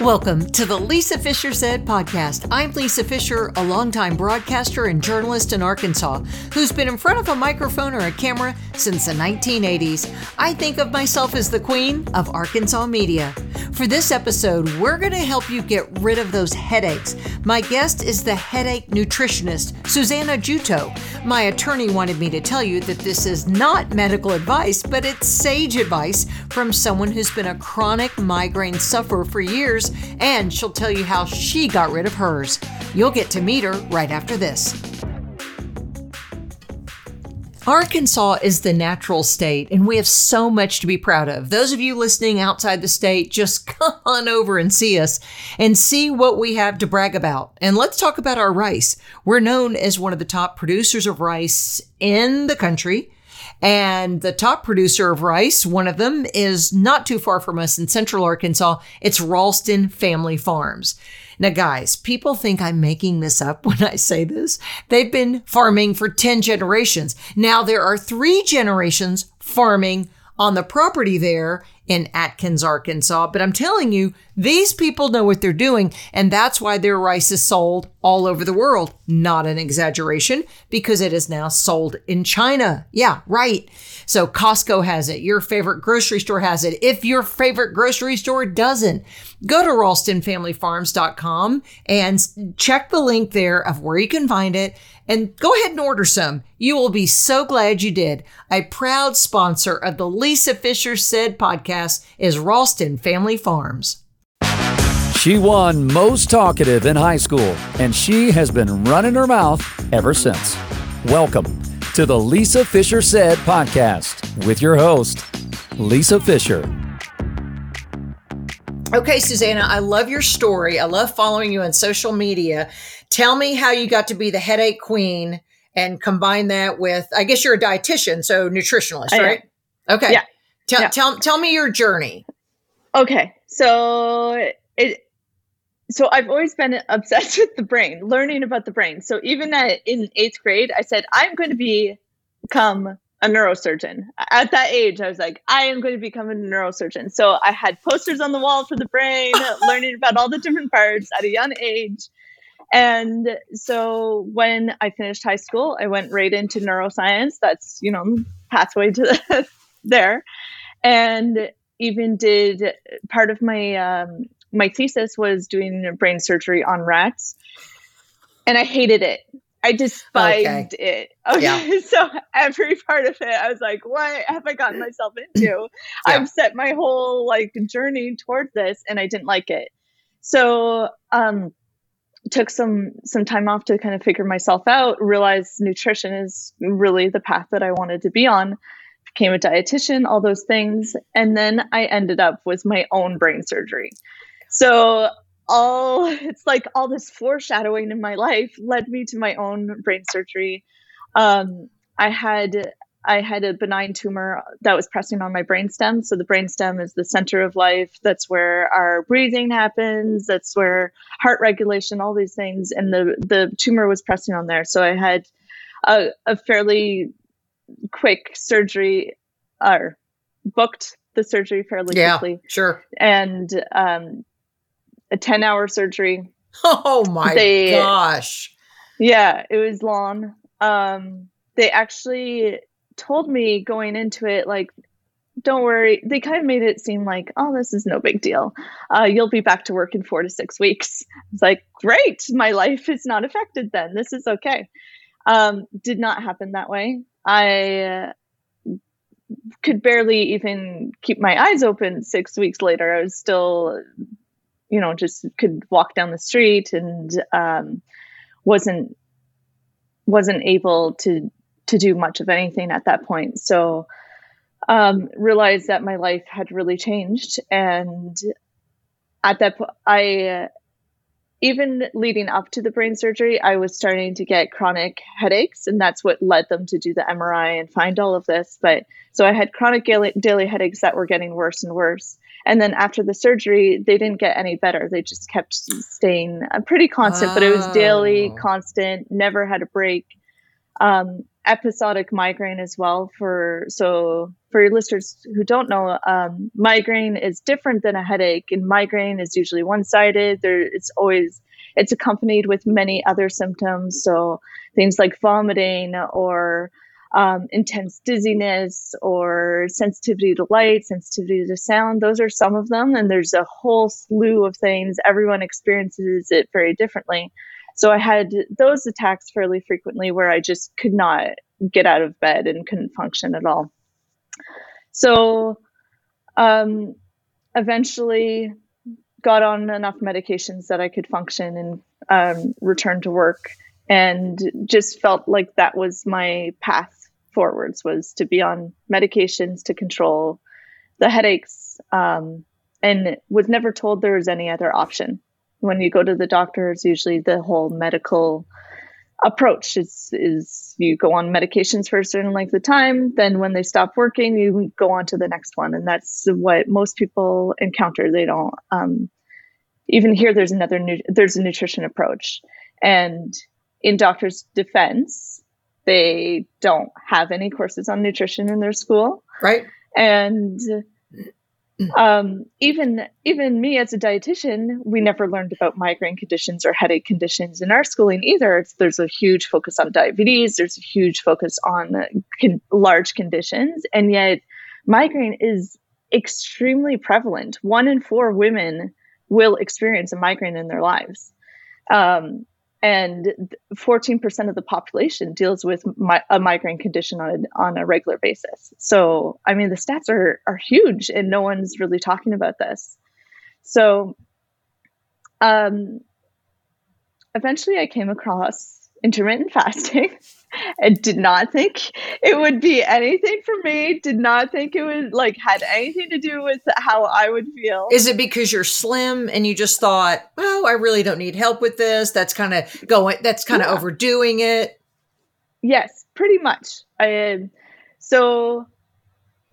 Welcome to the Lisa Fischer Said podcast. I'm Lisa Fischer, a longtime broadcaster and journalist in Arkansas who's been in front of a microphone or a camera since the 1980s. I think of myself as the queen of Arkansas media. For this episode, we're going to help you get rid of those headaches. My guest is the headache nutritionist, Susannah Juteau. My attorney wanted me to tell you that this is not medical advice, but it's sage advice from someone who's been a chronic migraine sufferer for years and she'll tell you how she got rid of hers. You'll get to meet her right after this. Arkansas is the natural state, and we have so much to be proud of. Those of you listening outside the state, just come on over and see us and see what we have to brag about. And let's talk about our rice. We're known as one of the top producers of rice in the country. And the top producer of rice, one of them, is not too far from us in central Arkansas. It's Ralston Family Farms. Now, guys, people think I'm making this up when I say this. They've been farming for 10 generations. Now there are three generations farming on the property there in Atkins, Arkansas. But I'm telling you, these people know what they're doing, and that's why their rice is sold all over the world. Not an exaggeration, because it is now sold in China. Yeah, right. So Costco has it. Your favorite grocery store has it. If your favorite grocery store doesn't, go to ralstonfamilyfarms.com and check the link there of where you can find it and go ahead and order some. You will be so glad you did. A proud sponsor of the Lisa Fischer Said podcast is Ralston Family Farms. She won most talkative in high school, and she has been running her mouth ever since. Welcome to the Lisa Fischer Said podcast with your host, Lisa Fischer. Okay, Susannah, I love your story. I love following you on social media. Tell me how you got to be the headache queen and combine that with, I guess you're a dietitian, so nutritionalist, right? Okay. Yeah. Tell, yeah. tell, tell me your journey. Okay. So it, so I've always been obsessed with the brain, learning about the brain. So even at, in eighth grade, I said, I'm going to be, become a neurosurgeon. At that age, I was like, I am going to become a neurosurgeon. So I had posters on the wall for the brain, learning about all the different parts at a young age. And so when I finished high school, I went right into neuroscience. That's, you know, pathway to the, there. And even did part of my um, my thesis was doing brain surgery on rats. And I hated it. I despised okay. it. Okay. Yeah. So every part of it, I was like, what have I gotten myself into? yeah. I've set my whole like journey towards this and I didn't like it. So um took some some time off to kind of figure myself out, realized nutrition is really the path that I wanted to be on. Became a dietitian, all those things, and then I ended up with my own brain surgery. So all it's like all this foreshadowing in my life led me to my own brain surgery. Um, I had I had a benign tumor that was pressing on my brainstem. So the brainstem is the center of life. That's where our breathing happens. That's where heart regulation, all these things. And the the tumor was pressing on there. So I had a, a fairly quick surgery, or booked the surgery fairly yeah, quickly. Sure. And um, a ten hour surgery. Oh my they, gosh! Yeah, it was long. Um, they actually told me going into it like don't worry. They kind of made it seem like oh this is no big deal. Uh, you'll be back to work in four to six weeks. It's like great. My life is not affected then. This is okay. Um, did not happen that way. I uh, could barely even keep my eyes open six weeks later. I was still you know just could walk down the street and um, wasn't wasn't able to to do much of anything at that point. So um, realized that my life had really changed, and at that point, I uh, even leading up to the brain surgery, I was starting to get chronic headaches, and that's what led them to do the MRI and find all of this. But so I had chronic daily, daily headaches that were getting worse and worse. And then after the surgery, they didn't get any better. They just kept staying uh, pretty constant, oh. but it was daily, constant, never had a break. Um, episodic migraine as well. For so for your listeners who don't know, um, migraine is different than a headache, and migraine is usually one sided. There, it's always it's accompanied with many other symptoms. So things like vomiting or um, intense dizziness or sensitivity to light, sensitivity to sound. Those are some of them. And there's a whole slew of things. Everyone experiences it very differently. So I had those attacks fairly frequently where I just could not get out of bed and couldn't function at all. So um, eventually got on enough medications that I could function and um, return to work and just felt like that was my path forwards was to be on medications to control the headaches um, and was never told there was any other option when you go to the doctor it's usually the whole medical approach is is you go on medications for a certain length of time then when they stop working you go on to the next one. And that's what most people encounter. They don't um, even here there's another nu- there's a nutrition approach. And in doctors defense they don't have any courses on nutrition in their school. Right. And um, even even me as a dietitian we never learned about migraine conditions or headache conditions in our schooling either. It's, there's a huge focus on diabetes there's a huge focus on con- large conditions and yet migraine is extremely prevalent. One in four women will experience a migraine in their lives. Um, and 14% of the population deals with mi- a migraine condition on a, on a regular basis. So, I mean, the stats are, are huge and no one's really talking about this. So, um, eventually I came across intermittent fasting. And did not think it would be anything for me. Did not think it would like had anything to do with how i would feel. Is it because you're slim and you just thought oh i really don't need help with this. That's kind of going that's kind of yeah. overdoing it? Yes pretty much. I so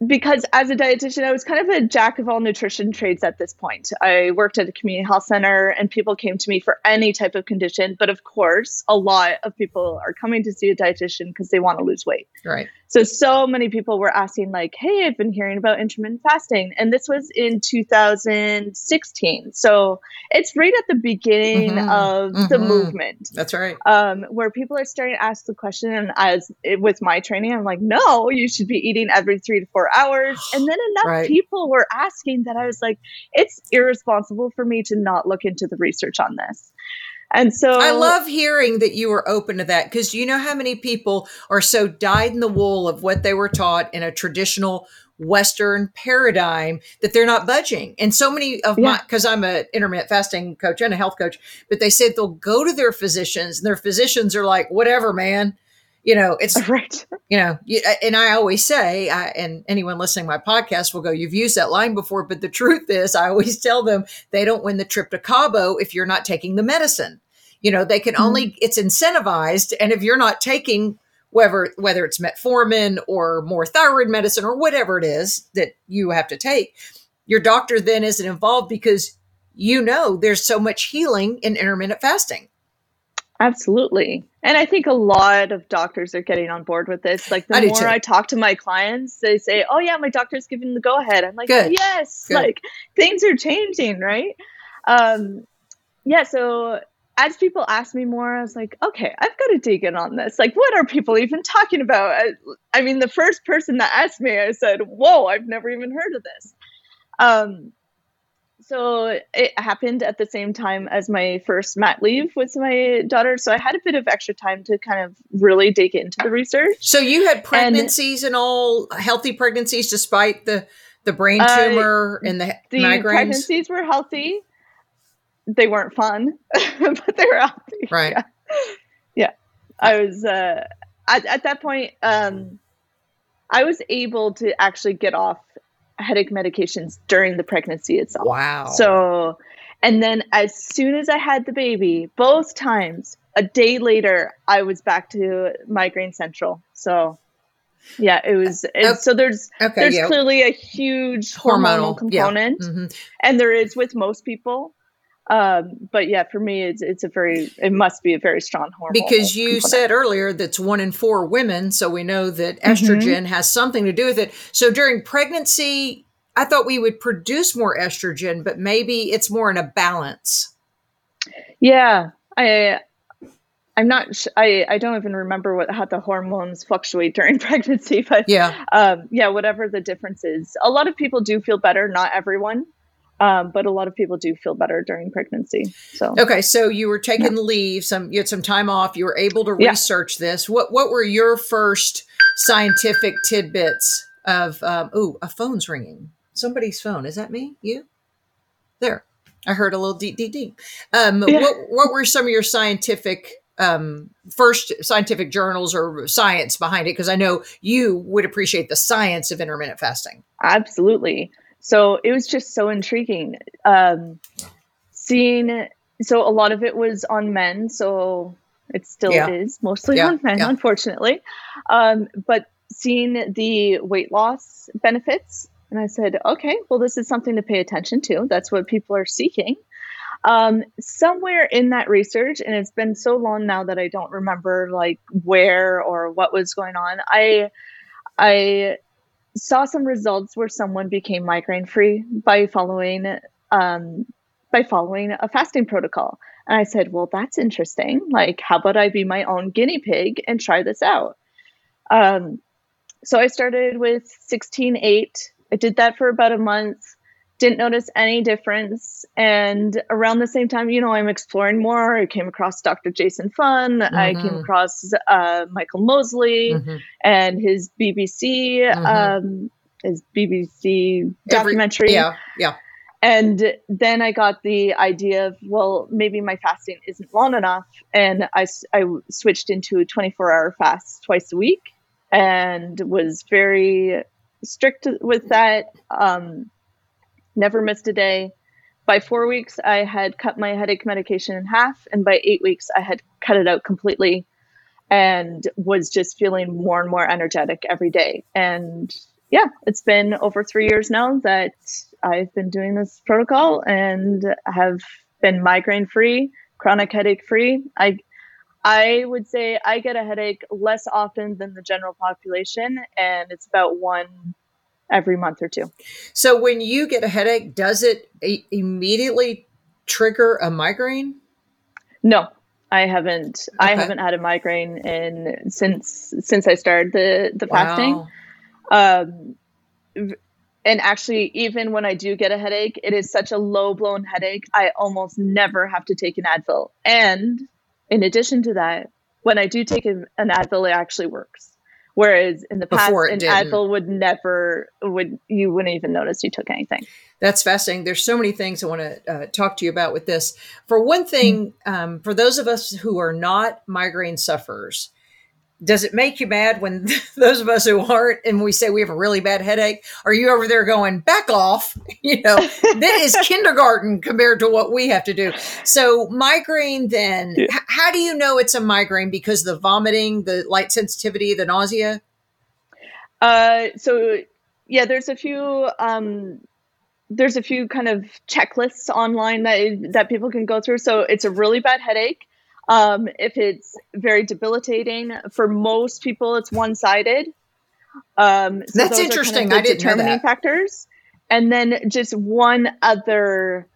because as a dietitian, I was kind of a jack of all nutrition trades at this point. I worked at a community health center and people came to me for any type of condition. But of course, a lot of people are coming to see a dietitian because they want to lose weight. Right. So, so many people were asking, like, hey, I've been hearing about intermittent fasting. And this was in 2016. So it's right at the beginning mm-hmm. of mm-hmm. the movement. That's right. Um, where people are starting to ask the question. And as it, with my training, I'm like, no, you should be eating every three to four hours. And then enough right. people were asking that I was like, it's irresponsible for me to not look into the research on this. And so I love hearing that you were open to that because you know how many people are so dyed in the wool of what they were taught in a traditional Western paradigm that they're not budging. And so many of yeah. my, because I'm an intermittent fasting coach and a health coach, but they said they'll go to their physicians and their physicians are like, whatever, man you know it's right you know uh, and i always say I, and anyone listening to my podcast will go you've used that line before but the truth is i always tell them they don't win the trip to cabo if you're not taking the medicine you know they can mm-hmm. only it's incentivized and if you're not taking whether whether it's metformin or more thyroid medicine or whatever it is that you have to take your doctor then isn't involved because you know there's so much healing in intermittent fasting Absolutely. And I think a lot of doctors are getting on board with this. Like the I more I talk to my clients, they say, "Oh yeah, my doctor's giving the go ahead." I'm like, Good. "Yes." Good. Like things are changing, right? Um yeah, so as people ask me more, I was like, "Okay, I've got to dig in on this. Like what are people even talking about?" I, I mean, the first person that asked me, I said, "Whoa, I've never even heard of this." Um so it happened at the same time as my first mat leave with my daughter. So I had a bit of extra time to kind of really dig into the research. So you had pregnancies and, and all healthy pregnancies despite the the brain uh, tumor uh, and the, the migraines? pregnancies were healthy. They weren't fun, but they were healthy. Right. Yeah. yeah. I was uh, at, at that point um, I was able to actually get off headache medications during the pregnancy itself. Wow. So, and then as soon as I had the baby, both times, a day later, I was back to migraine central. So, yeah, it was. So there's okay, there's yeah. clearly a huge hormonal, hormonal component, yeah. mm-hmm. and there is with most people. Um, but yeah, for me, it's it's a very it must be a very strong hormone. Because you component. said earlier that's one in four women, so we know that mm-hmm. estrogen mm-hmm. has something to do with it. So during pregnancy, I thought we would produce more estrogen, but maybe it's more in a balance. Yeah, I I'm not. Sh- I I don't even remember what how the hormones fluctuate during pregnancy, but yeah, um, yeah, whatever the difference is. A lot of people do feel better. Not everyone. Um, but a lot of people do feel better during pregnancy. So okay, so you were taking yeah. leave, some you had some time off. You were able to research yeah. this. What what were your first scientific tidbits of? Um, oh, a phone's ringing. Somebody's phone. Is that me? You? There. I heard a little deep, deep, deep. Um, yeah. what what were some of your scientific um, first scientific journals or science behind it? Because I know you would appreciate the science of intermittent fasting. Absolutely. So it was just so intriguing. Um, seeing, so a lot of it was on men. So it still yeah. is mostly yeah. on men, yeah. unfortunately. Um, but seeing the weight loss benefits, and I said, okay, well, this is something to pay attention to. That's what people are seeking. Um, somewhere in that research, and it's been so long now that I don't remember like where or what was going on. I, I saw some results where someone became migraine free by following um, by following a fasting protocol. And I said, well, that's interesting. Like, how about I be my own guinea pig and try this out? Um, so I started with 16.8. I did that for about a month, didn't notice any difference. And around the same time, you know, I'm exploring more. I came across Dr. Jason Fung. Mm-hmm. I came across uh, Michael Mosley mm-hmm. and his BBC, mm-hmm. um, his BBC documentary. Every, yeah, yeah. And then I got the idea of, well, maybe my fasting isn't long enough. And I, I switched into a 24 hour fast twice a week and was very strict with that. Um, never missed a day. By four weeks, I had cut my headache medication in half. And by eight weeks, I had cut it out completely and was just feeling more and more energetic every day. And yeah, it's been over three years now that I've been doing this protocol and have been migraine free, chronic headache free. I I would say I get a headache less often than the general population, and it's about one every month or two. So when you get a headache, does it immediately trigger a migraine? No, I haven't. Okay. I haven't had a migraine in since since I started the the wow. fasting. Um, and actually, even when I do get a headache, it is such a low blown headache. I almost never have to take an Advil. And in addition to that, when I do take an Advil, it actually works. Whereas in the past, an didn't. Advil would never would you wouldn't even notice you took anything. That's fascinating. There's so many things I want to uh, talk to you about with this. For one thing, mm-hmm. um, for those of us who are not migraine sufferers, does it make you mad when those of us who aren't and we say we have a really bad headache are you over there going back off you know? That is kindergarten compared to what we have to do. So migraine then yeah. h- how do you know it's a migraine? Because the vomiting the light sensitivity the nausea? Uh, so yeah there's a few um, there's a few kind of checklists online that that people can go through. So it's a really bad headache um, if it's very debilitating, for most people, it's one sided. Um, so That's interesting. Kind of I didn't determining know that. factors. And then just one other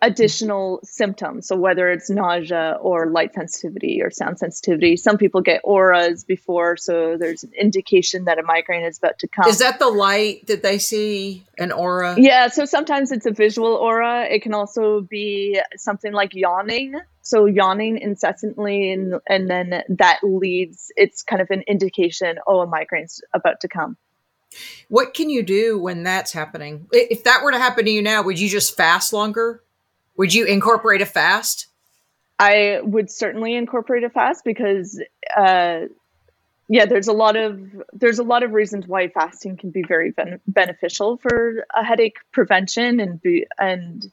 additional symptom. So whether it's nausea or light sensitivity or sound sensitivity, some people get auras before, so there's an indication that a migraine is about to come. Is that the light that they see an aura? Yeah, so sometimes it's a visual aura. It can also be something like yawning. So yawning incessantly and and then that leads it's kind of an indication oh a migraine's about to come. What can you do when that's happening? If that were to happen to you now, would you just fast longer? Would you incorporate a fast? I would certainly incorporate a fast because, uh, yeah, there's a lot of there's a lot of reasons why fasting can be very ben- beneficial for a headache prevention and be and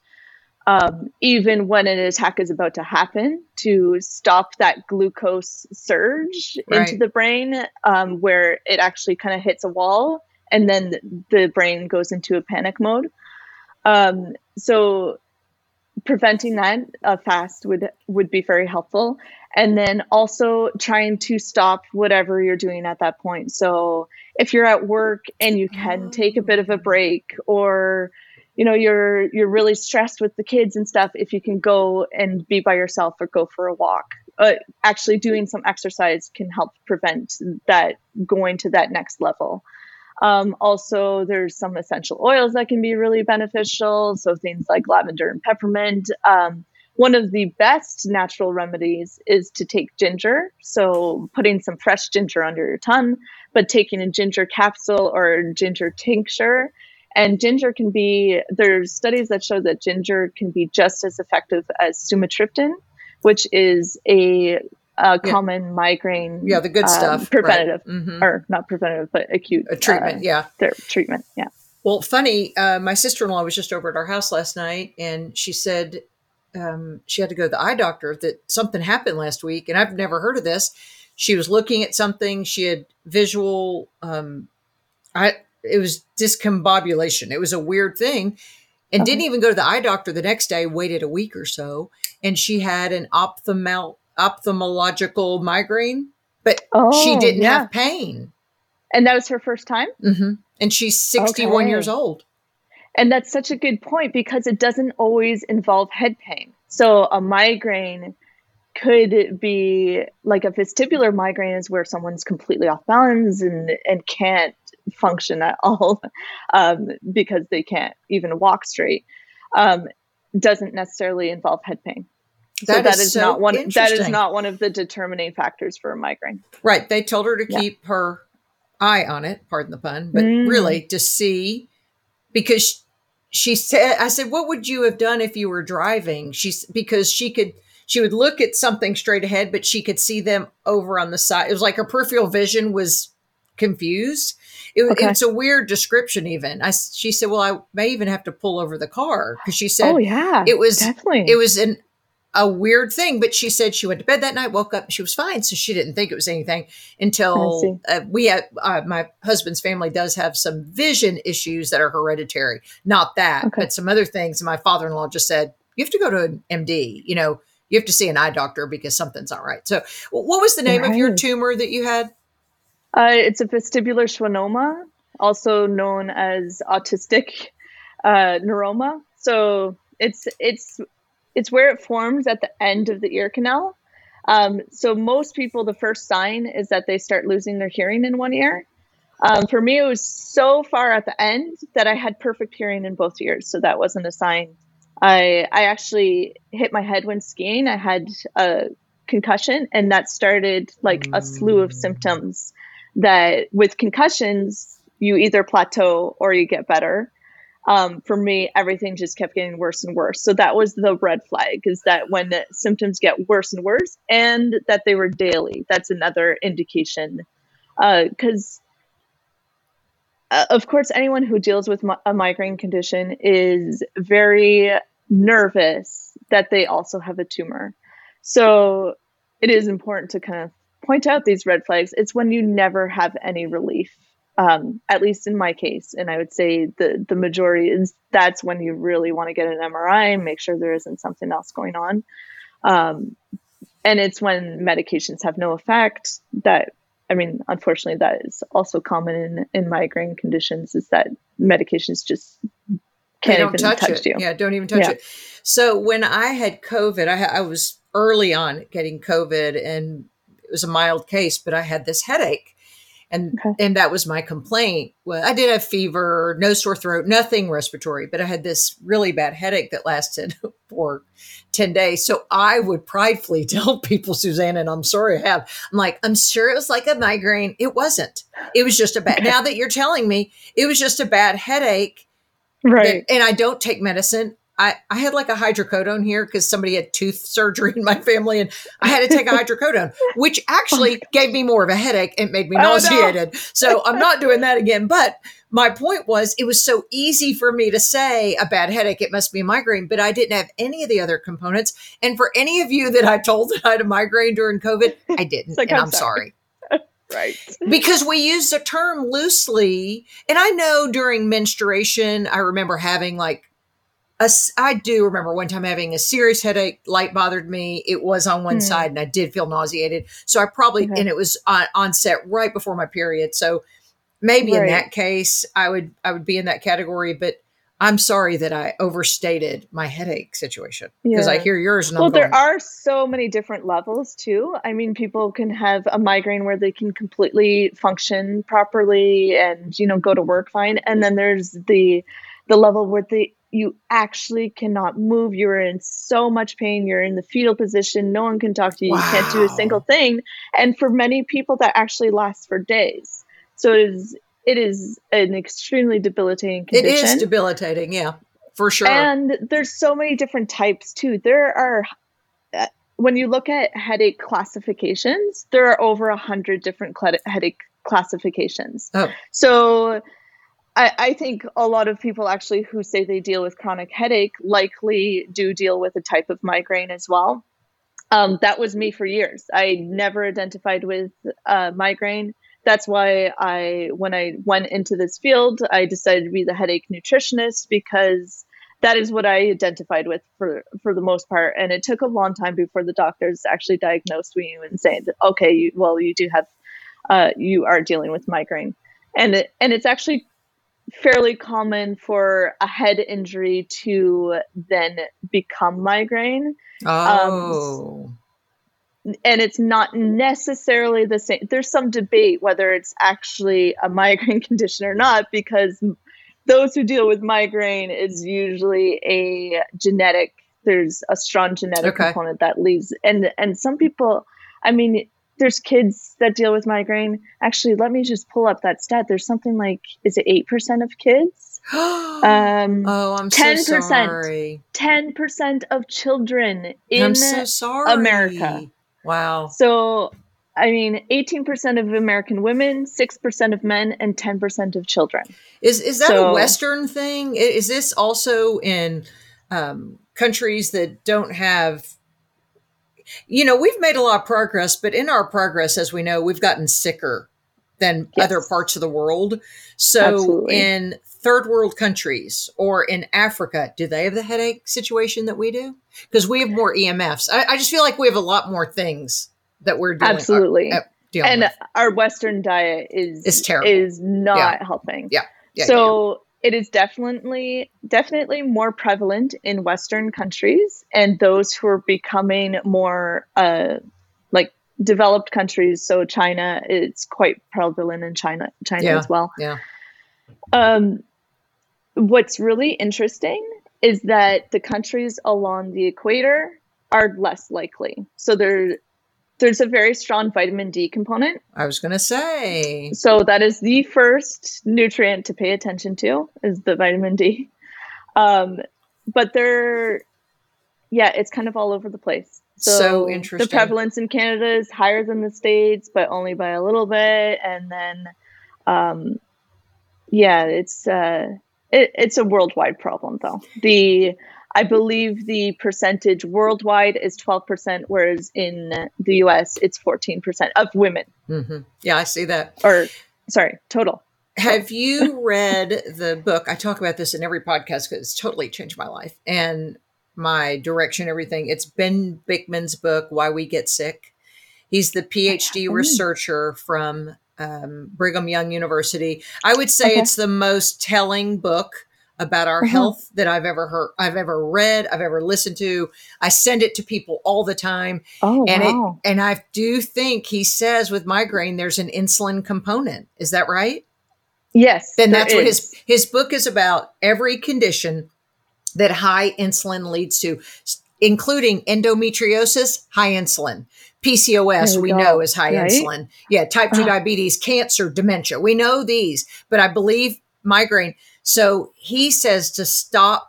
um, even when an attack is about to happen to stop that glucose surge right. into the brain um, where it actually kind of hits a wall and then the brain goes into a panic mode. Um, so preventing that uh, fast would would be very helpful and then also trying to stop whatever you're doing at that point so if you're at work and you can take a bit of a break or you know you're you're really stressed with the kids and stuff if you can go and be by yourself or go for a walk uh, actually doing some exercise can help prevent that going to that next level um, also, there's some essential oils that can be really beneficial. So things like lavender and peppermint. Um, one of the best natural remedies is to take ginger. So putting some fresh ginger under your tongue, but taking a ginger capsule or ginger tincture. And ginger can be, there's studies that show that ginger can be just as effective as sumatriptan, which is a uh, common yeah. migraine. Yeah, the good um, stuff. Preventative, right. mm-hmm. or not preventative, but acute a treatment. Uh, yeah, their treatment. Yeah. Well, funny. Uh, my sister in law was just over at our house last night, and she said um, she had to go to the eye doctor. That something happened last week, and I've never heard of this. She was looking at something. She had visual. Um, I it was discombobulation. It was a weird thing, and okay. didn't even go to the eye doctor the next day. Waited a week or so, and she had an ophthalmal ophthalmological migraine, but oh, she didn't yeah. have pain. And that was her first time? Mm-hmm. And she's 61 okay. years old. And that's such a good point because it doesn't always involve head pain. So a migraine could be like a vestibular migraine is where someone's completely off balance and, and can't function at all um, because they can't even walk straight. Um, doesn't necessarily involve head pain. That so that is, is so not one that is not one of the determining factors for a migraine. Right. They told her to yeah. keep her eye on it, pardon the pun, but mm. really to see because she said I said, What would you have done if you were driving? She's because she could she would look at something straight ahead, but she could see them over on the side. It was like her peripheral vision was confused. It, okay. It's a weird description. Even I, she said, "Well, I may even have to pull over the car because she said, oh yeah, it was definitely it was an a weird thing, but she said she went to bed that night, woke up, she was fine, so she didn't think it was anything until uh, we had uh, my husband's family does have some vision issues that are hereditary, not that, okay. but some other things. And my father-in-law just said you have to go to an MD, you know, you have to see an eye doctor because something's not right. So, what was the name right. of your tumor that you had? Uh, it's a vestibular schwannoma, also known as acoustic uh, neuroma. So it's it's it's where it forms at the end of the ear canal. Um, so most people, the first sign is that they start losing their hearing in one ear. Um, for me, it was so far at the end that I had perfect hearing in both ears, so that wasn't a sign. I I actually hit my head when skiing. I had a concussion, and that started like a slew of symptoms. That with concussions, you either plateau or you get better um, for me, everything just kept getting worse and worse. So that was the red flag is that when the symptoms get worse and worse and that they were daily, that's another indication. Because, uh, uh, of course, anyone who deals with a migraine condition is very nervous that they also have a tumor. So it is important to kind of point out these red flags. It's when you never have any relief um, at least in my case, and I would say the the majority is that's when you really want to get an MRI and make sure there isn't something else going on. Um, and it's when medications have no effect that I mean, unfortunately, that is also common in, in migraine conditions. Is that medications just can't even touch, touch you? Yeah, don't even touch yeah. it. So when I had COVID, I, I was early on getting COVID, and it was a mild case, but I had this headache and okay. and that was my complaint. Well, I did have fever, no sore throat, nothing respiratory, but I had this really bad headache that lasted for ten days. So I would pridefully tell people, Suzanne, and I'm sorry I have. I'm like, I'm sure it was like a migraine. It wasn't. It was just a bad. Okay. Now that you're telling me, it was just a bad headache. Right. And I don't take medicine. I, I had like a hydrocodone here because somebody had tooth surgery in my family and I had to take a hydrocodone, which actually oh gave me more of a headache and made me nauseated. Oh, no. so I'm not doing that again. But my point was it was so easy for me to say a bad headache, it must be a migraine, but I didn't have any of the other components. And for any of you that I told that I had a migraine during COVID, I didn't. Like, and I'm, I'm sorry. sorry. Right. Because we use the term loosely. And I know during menstruation, I remember having like a, I do remember one time having a serious headache. Light bothered me. It was on one Hmm. side, and I did feel nauseated. So I probably Okay. and it was on, on set right before my period. So maybe in that case, I would I would be in that category. But I'm sorry that I overstated my headache situation because I hear yours and Well, I'm going, there are so many different levels too. I mean, people can have a migraine where they can completely function properly and you know go to work fine, and then there's the the level where the you actually cannot move. You're in so much pain. You're in the fetal position. No one can talk to you. You can't do a single thing. And for many people, that actually lasts for days. So it is it is an extremely debilitating it condition. is debilitating. Yeah, for sure. And there's so many different types too. There are, uh, when you look at headache classifications, there are over a hundred different headache classifications. oh, So I, I think a lot of people actually who say they deal with chronic headache likely do deal with a type of migraine as well. Um, that was me for years. I never identified with uh, migraine. That's why I, when I went into this field, I decided to be the headache nutritionist because that is what I identified with for for the most part. And it took a long time before the doctors actually diagnosed me and saying, okay, you, well, you do have, uh, you are dealing with migraine, and it, and it's actually fairly common for a head injury to then become migraine. Oh, and it's not necessarily the same there's some debate whether it's actually a migraine condition or not because those who deal with migraine is usually a genetic there's a strong genetic Okay. component that leads and and some people i mean there's kids that deal with migraine actually let me just pull up that stat there's something like is it 8% of kids um oh, I'm 10%. so sorry. 10% of children in so. America. Wow. So, I mean, 18% of American women, 6% of men, and 10% of children. Is is that a Western thing? Is this also in um, countries that don't have? You know, we've made a lot of progress, but in our progress, as we know, we've gotten sicker than Yes. other parts of the world. So, Absolutely. in third world countries or in Africa, do they have the headache situation that we do? Because we have more EMFs. I, I just feel like we have a lot more things that we're dealing, Absolutely. uh, uh, and with. our Western diet is is terrible. is not helping. Yeah. Yeah, so it is definitely definitely more prevalent in Western countries, and those who are becoming more uh, like developed countries. So China, it's quite prevalent in China, China Yeah. as well. yeah. Um, what's really interesting is that the countries along the equator are less likely. So there, there's a very strong vitamin D component. I was going to say. So that is the first nutrient to pay attention to is the vitamin D. Um, but they're, yeah, it's kind of all over the place. So interesting. The prevalence in Canada is higher than the states, but only by a little bit. And then, um, yeah, it's uh, it, it's a worldwide problem though. The I believe the percentage worldwide is 12%, whereas in the US it's 14% of women, hmm Yeah, I see that. or sorry, total. Have you read the book? I talk about this in every podcast because it's totally changed my life and my direction, everything. It's Ben Bikman's book, Why We Get Sick. He's the PhD researcher from um, Brigham Young University. I would say Okay. it's the most telling book about our Mhm. health that I've ever heard, I've ever read, I've ever listened to. I send it to people all the time Oh, and wow. it and I do think he says with migraine there's an insulin component. Is that right? yes. Then that's what his his book is about. Every condition that high insulin leads to, including endometriosis, high insulin. PCOS, we go. know is high Right? insulin. Yeah, type 2 Ah. diabetes, cancer, dementia. We know these, but I believe migraine. So he says to stop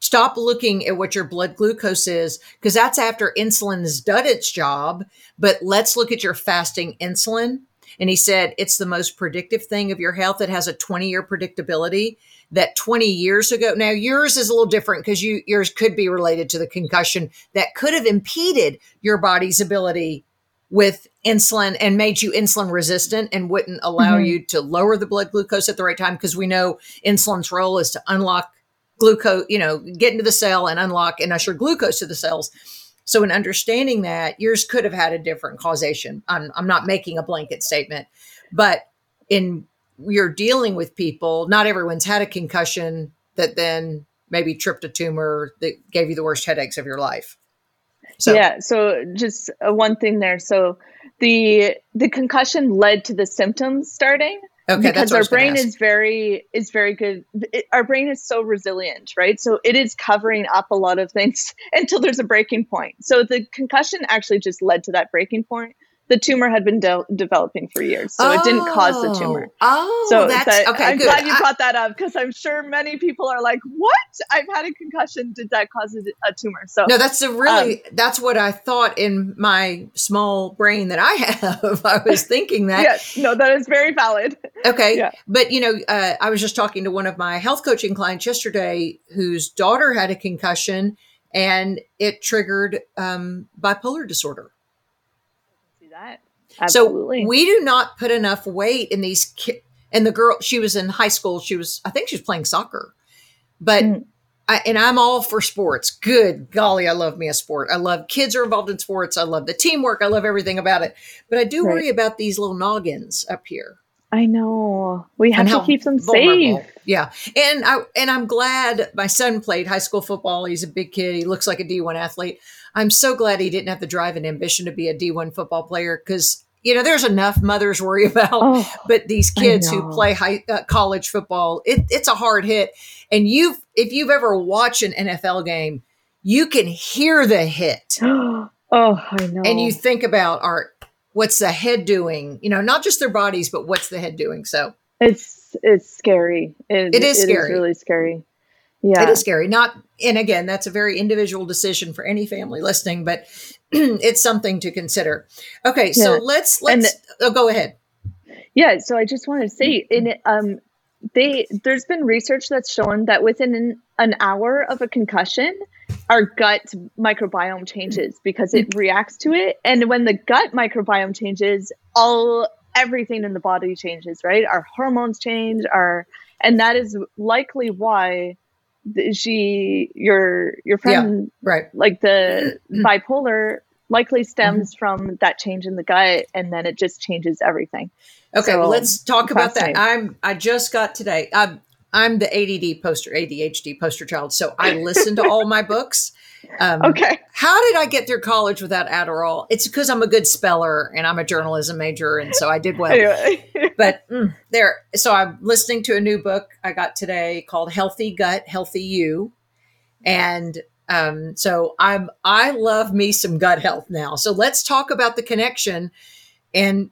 stop looking at what your blood glucose is because that's after insulin has done its job, but let's look at your fasting insulin. And he said it's the most predictive thing of your health. It has a 20 year predictability that 20 years ago. Now yours is a little different because you yours could be related to the concussion that could have impeded your body's ability with insulin and made you insulin resistant and wouldn't allow Mhm. you to lower the blood glucose at the right time because we know insulin's role is to unlock glucose, you know, get into the cell and unlock and usher glucose to the cells. So in understanding that, yours could have had a different causation. I'm, I'm not making a blanket statement, but in you're dealing with people, not everyone's had a concussion that then maybe tripped a tumor that gave you the worst headaches of your life. So yeah, so just uh, one thing there. So the the concussion led to the symptoms starting. Okay, because our brain is very is very good. It, our brain is so resilient, right? So it is covering up a lot of things until there's a breaking point. So the concussion actually just led to that breaking point the tumor had been de- developing for years, so oh, it didn't cause the tumor. Oh, so that's that, okay. I'm good. glad you brought that up because I'm sure many people are like, "What? I've had a concussion. Did that cause a, a tumor?" So no, that's a really um, that's what I thought in my small brain that I have. I was thinking that. yes, no, that is very valid. Okay, yeah. but you know, uh, I was just talking to one of my health coaching clients yesterday whose daughter had a concussion and it triggered um, bipolar disorder that. Absolutely. So we do not put enough weight in these kids. And the girl, she was in high school. She was, I think she was playing soccer, but, mm. I, and I'm all for sports. Good golly, I love me a sport. I love kids are involved in sports. I love the teamwork. I love everything about it. But I do right. worry about these little noggins up here. I know. We have to keep them vulnerable. safe. Yeah. And I and I'm glad my son played high school football. He's a big kid. He looks like a D1 athlete. I'm so glad he didn't have the drive and ambition to be a D1 football player cuz you know, there's enough mothers worry about, oh, but these kids who play high uh, college football, it, it's a hard hit. And you've, if you've ever watched an NFL game, you can hear the hit. oh, I know. And you think about art what's the head doing you know not just their bodies but what's the head doing so it's it's scary it, it is it scary is really scary yeah. It is scary. Not and again that's a very individual decision for any family listening but it's something to consider. Okay yeah. so let's let's the, oh, go ahead. Yeah so i just want to say in um they there's been research that's shown that within an, an hour of a concussion our gut microbiome changes because it reacts to it. And when the gut microbiome changes all everything in the body changes right? Our hormones change our and that is likely why she your your friend yeah, right like the bipolar likely stems mm-hmm. from that change in the gut and then it just changes everything okay so, well, let's talk about that i'm i just got today i'm I'm the ADD poster, ADHD poster child. So I listen to all my books. Um, okay. How did I get through college without Adderall? It's because I'm a good speller and I'm a journalism major. And so I did well. but mm, there, so I'm listening to a new book I got today called Healthy Gut, Healthy You. And um, so I'm, I love me some gut health now. So let's talk about the connection. And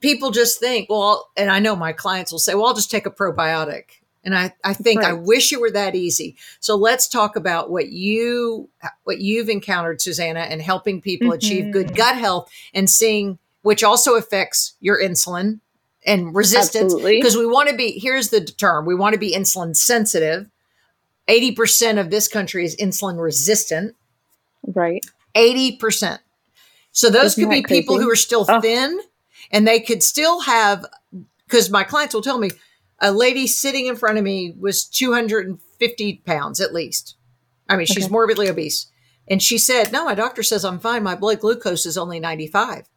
people just think, well, and I know my clients will say, well, I'll just take a probiotic. And I, I think right. I wish it were that easy. So let's talk about what you what you've encountered, Susannah, and helping people mm-hmm. achieve good mm-hmm. gut health and seeing which also affects your insulin and resistance. Because we want to be here's the term we want to be insulin sensitive. 80% of this country is insulin resistant. Right. 80%. So those Isn't could be crazy? people who are still oh. thin and they could still have because my clients will tell me a lady sitting in front of me was 250 pounds at least. I mean, she's morbidly obese. And she said, No, my doctor says I'm fine. My blood glucose is only 95.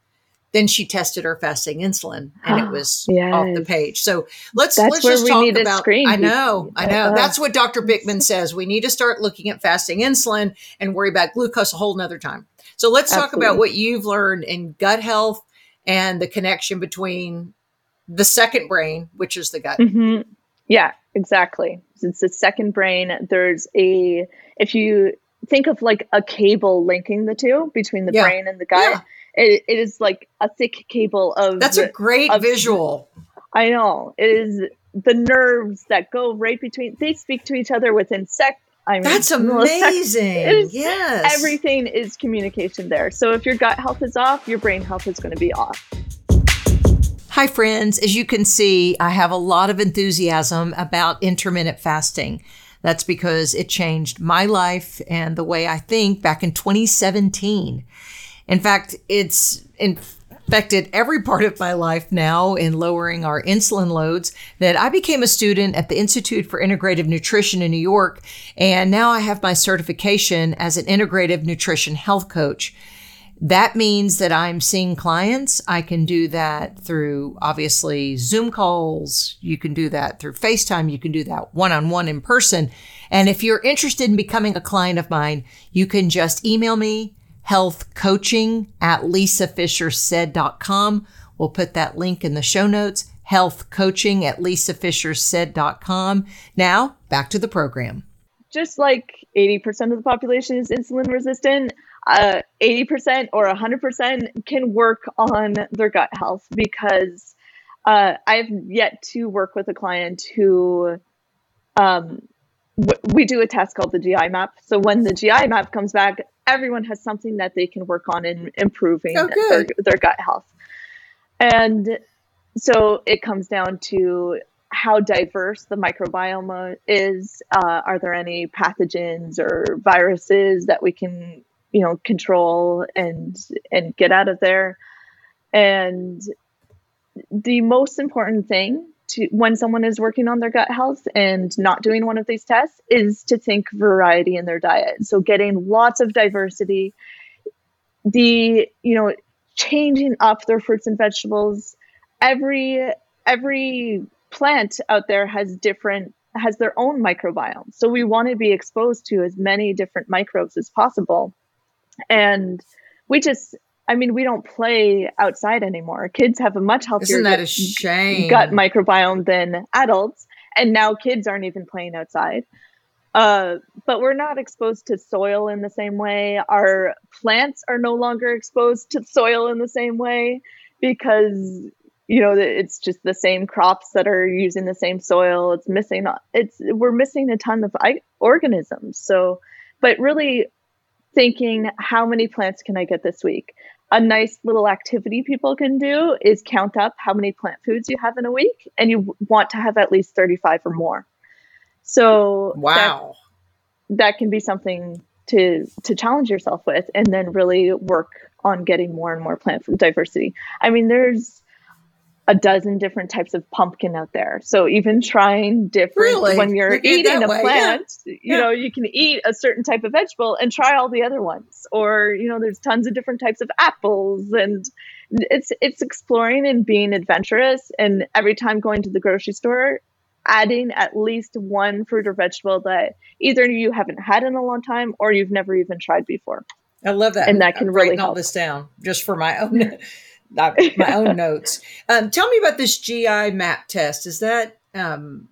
Then she tested her fasting insulin and it was yes. off the page. So let's That's let's just talk about I know, I know. That's what Dr. Bikman says. We need to start looking at fasting insulin and worry about glucose a whole nother time. So let's Absolutely. talk about what you've learned in gut health and the connection between the second brain, which is the gut. Mm-hmm. Yeah, exactly. It's the second brain. There's a, if you think of like a cable linking the two between the yeah. brain and the gut, yeah. it, it is like a thick cable of. That's a great of, visual. I know. It is the nerves that go right between, they speak to each other within sec. I mean, That's amazing. yes. Everything is communication there. So if your gut health is off, your brain health is going to be off. Hi, friends. As you can see, I have a lot of enthusiasm about intermittent fasting. That's because it changed my life and the way I think back in 2017. In fact, it's infected every part of my life now in lowering our insulin loads that I became a student at the Institute for Integrative Nutrition in New York. And now I have my certification as an integrative nutrition health coach. That means that I'm seeing clients. I can do that through obviously Zoom calls. You can do that through FaceTime. You can do that one on one in person. And if you're interested in becoming a client of mine, you can just email me health coaching at lisafischersaid.com. We'll put that link in the show notes. Health coaching at lisafischersaid.com. Now back to the program. Just like 80% of the population is insulin resistant, uh, 80% or 100% can work on their gut health because uh, I've yet to work with a client who um, we do a test called the GI map. So when the GI map comes back, everyone has something that they can work on in improving oh, their, their gut health. And so it comes down to how diverse the microbiome is. Uh, are there any pathogens or viruses that we can, you know, control and and get out of there? And the most important thing to when someone is working on their gut health and not doing one of these tests is to think variety in their diet. So getting lots of diversity, the you know changing up their fruits and vegetables. Every every plant out there has different has their own microbiome. So we want to be exposed to as many different microbes as possible. And we just I mean, we don't play outside anymore. Kids have a much healthier Isn't that a shame? gut microbiome than adults, and now kids aren't even playing outside. Uh, but we're not exposed to soil in the same way. Our plants are no longer exposed to soil in the same way because you know it's just the same crops that are using the same soil. It's missing. It's we're missing a ton of organisms. So, but really thinking, how many plants can I get this week? a nice little activity people can do is count up how many plant foods you have in a week and you want to have at least 35 or more. So wow. that, that can be something to to challenge yourself with and then really work on getting more and more plant food diversity. I mean there's a dozen different types of pumpkin out there. So even trying different really? when you're eating a way. plant, yeah. you yeah. know, you can eat a certain type of vegetable and try all the other ones. Or, you know, there's tons of different types of apples and it's it's exploring and being adventurous and every time going to the grocery store adding at least one fruit or vegetable that either you haven't had in a long time or you've never even tried before. I love that. And that can I'm really help. all this down just for my own my own notes. Um, tell me about this GI map test. Is that um,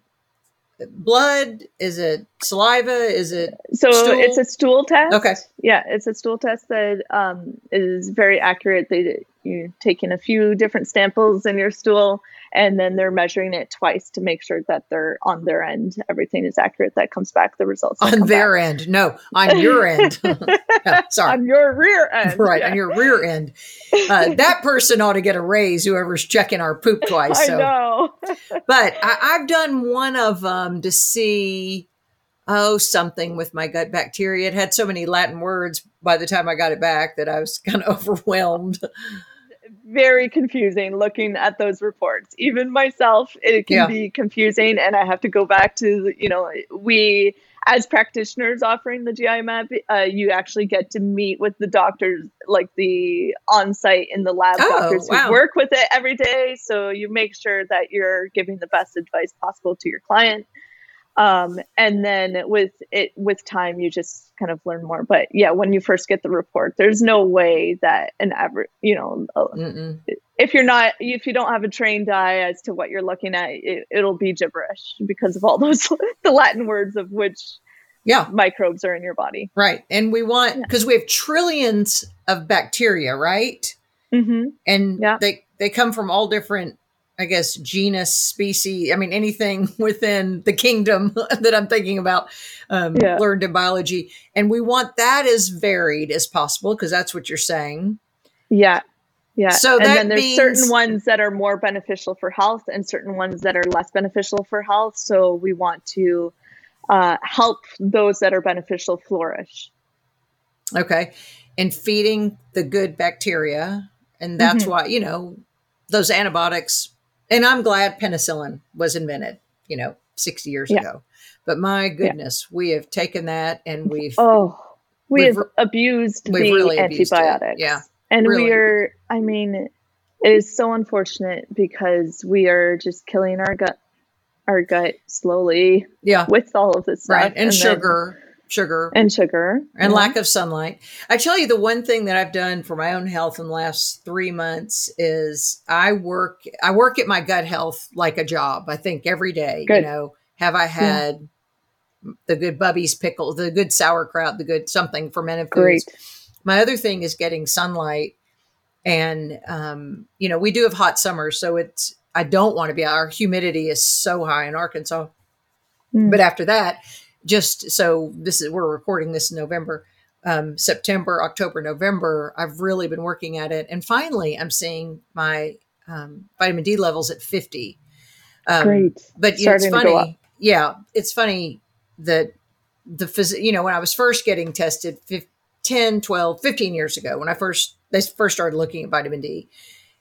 blood? Is it saliva? Is it so? stool? It's a stool test. Okay. Yeah, it's a stool test that um, is very accurate. They you taking a few different samples in your stool, and then they're measuring it twice to make sure that they're on their end. Everything is accurate. That comes back. The results on their back. end. No, on your end. Yeah, sorry. on your rear end. right yeah. on your rear end. Uh, that person ought to get a raise. Whoever's checking our poop twice. I So. know. but I, I've done one of them to see oh something with my gut bacteria. It had so many Latin words by the time I got it back that I was kind of overwhelmed. Very confusing looking at those reports. Even myself, it can Yeah. be confusing, and I have to go back to you know we as practitioners offering the GI map, uh, you actually get to meet with the doctors, like the on-site in the lab Oh, doctors wow. who work with it every day. So you make sure that you're giving the best advice possible to your client. Um, and then with it with time you just kind of learn more but yeah when you first get the report there's no way that an average you know Mm-mm. if you're not if you don't have a trained eye as to what you're looking at it, it'll be gibberish because of all those the latin words of which Yeah, microbes are in your body right. And we want because we have trillions of bacteria, right? mm-hmm. And Yeah. they they come from all different, I guess, genus, species. I mean, anything within the kingdom that I'm thinking about um, Yeah. learned in biology, and we want that as varied as possible because that's what you're saying. yeah yeah So and that then there's means- certain ones that are more beneficial for health and certain ones that are less beneficial for health so we want to uh, help those that are beneficial flourish Okay. And feeding the good bacteria. and that's Mhm. why you know those antibiotics. And I'm glad penicillin was invented. You know, 60 years Yeah. ago. But my goodness, we have taken that and we've Oh, we We've have abused we've the really antibiotics. Yeah, And really. we are, I mean, it is so unfortunate because we are just killing our gut, our gut slowly yeah, with all of this stuff. right. And, then- sugar, sugar, and sugar. and yeah. lack of sunlight. I tell you, the one thing that I've done for my own health in the last three months is I work. I work at my gut health like a job. I think every day. good. You know, have I had the good Bubbies pickle, the good sauerkraut, the good something fermented Great. foods? My other thing is getting sunlight, and um, you know, we do have hot summers, so it's. I don't want to be. Our humidity is so high in Arkansas. Mm. But after that, just so this is we're recording this in November, um, September, October, November. I've really been working at it, and finally, I'm seeing my um, vitamin D levels at 50. Um, Great. But you know, it's Starting to go funny. Yeah, it's funny that the phys- you know when I was first getting tested, fif- 10, 12, 15 years ago, when I first they first started looking at vitamin D,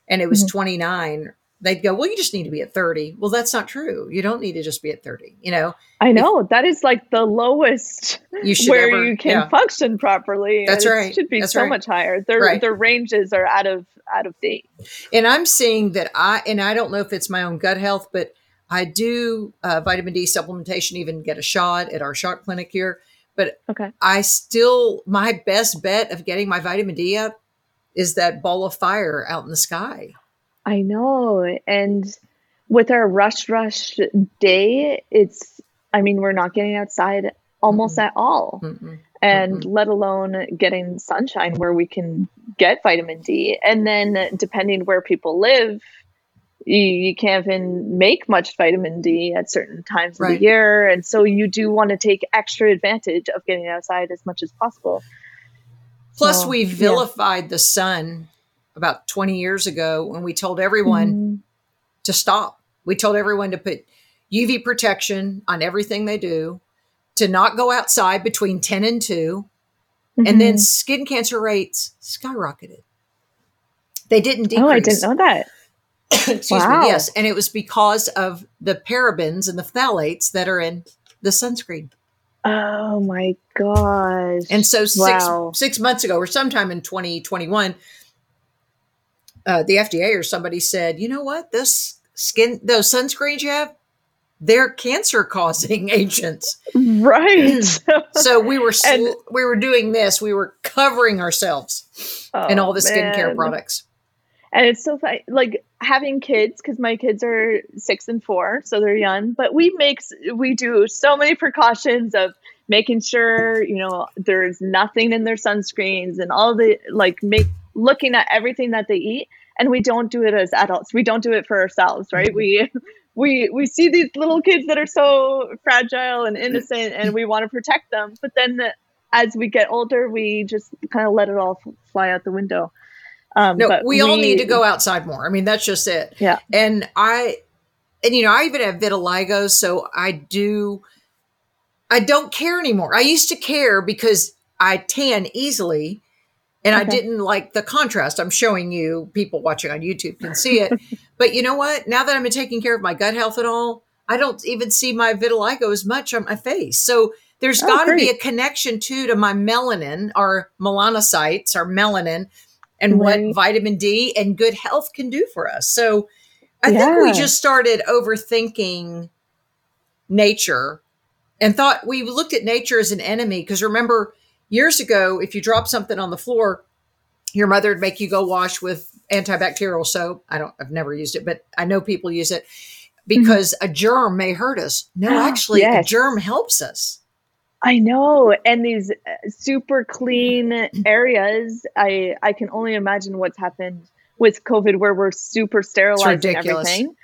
and it was Mhm. 29. They'd go, well, you just need to be at 30. Well, that's not true. You don't need to just be at 30. You know, I know that is like the lowest you where ever- you can yeah. function properly. That's It right. Should be That's so right. much higher. Their Right. their ranges are out of out of date. And I'm seeing that I, and I don't know if it's my own gut health, but I do uh, vitamin D supplementation, even get a shot at our shot clinic here. But Okay. I still, my best bet of getting my vitamin D up is that ball of fire out in the sky. I know. And with our rush rush day, it's I mean, we're not getting outside almost at all. Mm-mm. And let alone getting sunshine where we can get vitamin D. And then depending where people live, you, you can't even make much vitamin D at certain times of the year. And so you do want to take extra advantage of getting outside as much as possible. Plus, So, we yeah. vilified the sun about 20 years ago when we told everyone Mhm. to stop. We told everyone to put UV protection on everything they do, to not go outside between 10 and 2, and then Mhm. skin cancer rates skyrocketed. They didn't decrease. Oh, I didn't know that. Excuse Wow. me. Yes, and it was because of the parabens and the phthalates that are in the sunscreen. Oh my gosh. And so six Wow. six months ago, or sometime in 2021, uh, the FDA or somebody said, "You know what? This skin, those sunscreens you have, they're cancer causing agents." right. So we were sl- And- we were doing this. We were covering ourselves in Oh, all the skincare man. products. And it's so funny, like having kids because my kids are six and four, so they're young. But we make we do so many precautions of making sure you know there's nothing in their sunscreens and all the like make looking at everything that they eat. And we don't do it as adults. We don't do it for ourselves, right? We we we see these little kids that are so fragile and innocent, and we want to protect them. But then as we get older, we just kind of let it all fly out the window. Um, No, but we, all need to go outside more. I mean, that's just it. Yeah. And I, and you know, I even have vitiligo, so I do. I don't care anymore. I used to care because I tan easily, and I didn't like the contrast. I'm showing you. People watching on YouTube can see it, but you know what? Now that I'm taking care of my gut health and all, I don't even see my vitiligo as much on my face. So. There's Oh, got to be a connection too to my melanin, our melanocytes, our melanin, and what vitamin D and good health can do for us. So I think we just started overthinking nature and thought we looked at nature as an enemy. Because remember, years ago, if you drop something on the floor, your mother would make you go wash with antibacterial soap. I don't, I've never used it, but I know people use it because a germ may hurt us. No, actually, a germ helps us. I know, and these uh, super clean areas. I I can only imagine what's happened with COVID, where we're super sterilizing everything.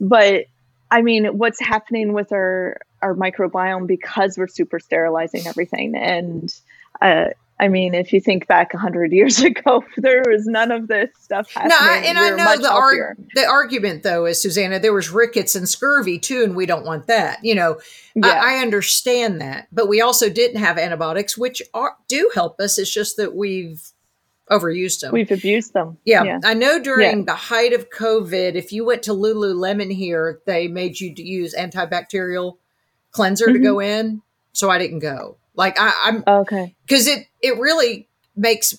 But I mean, what's happening with our our microbiome because we're super sterilizing everything? And uh, I mean, if you think back hundred years ago, there was none of this stuff happening. No, I- and We I know the arg- the argument though is Susannah, there was rickets and scurvy too, and we don't want that. You know, yeah. I, I understand that, but we also didn't have antibiotics, which are, do help us. It's just that we've overused them. We've abused them. Yeah, Yeah. I know during Yeah. the height of COVID, if you went to Lululemon here, they made you use antibacterial cleanser to Mhm. go in. So I didn't go. Like I, I'm Okay. because it it really makes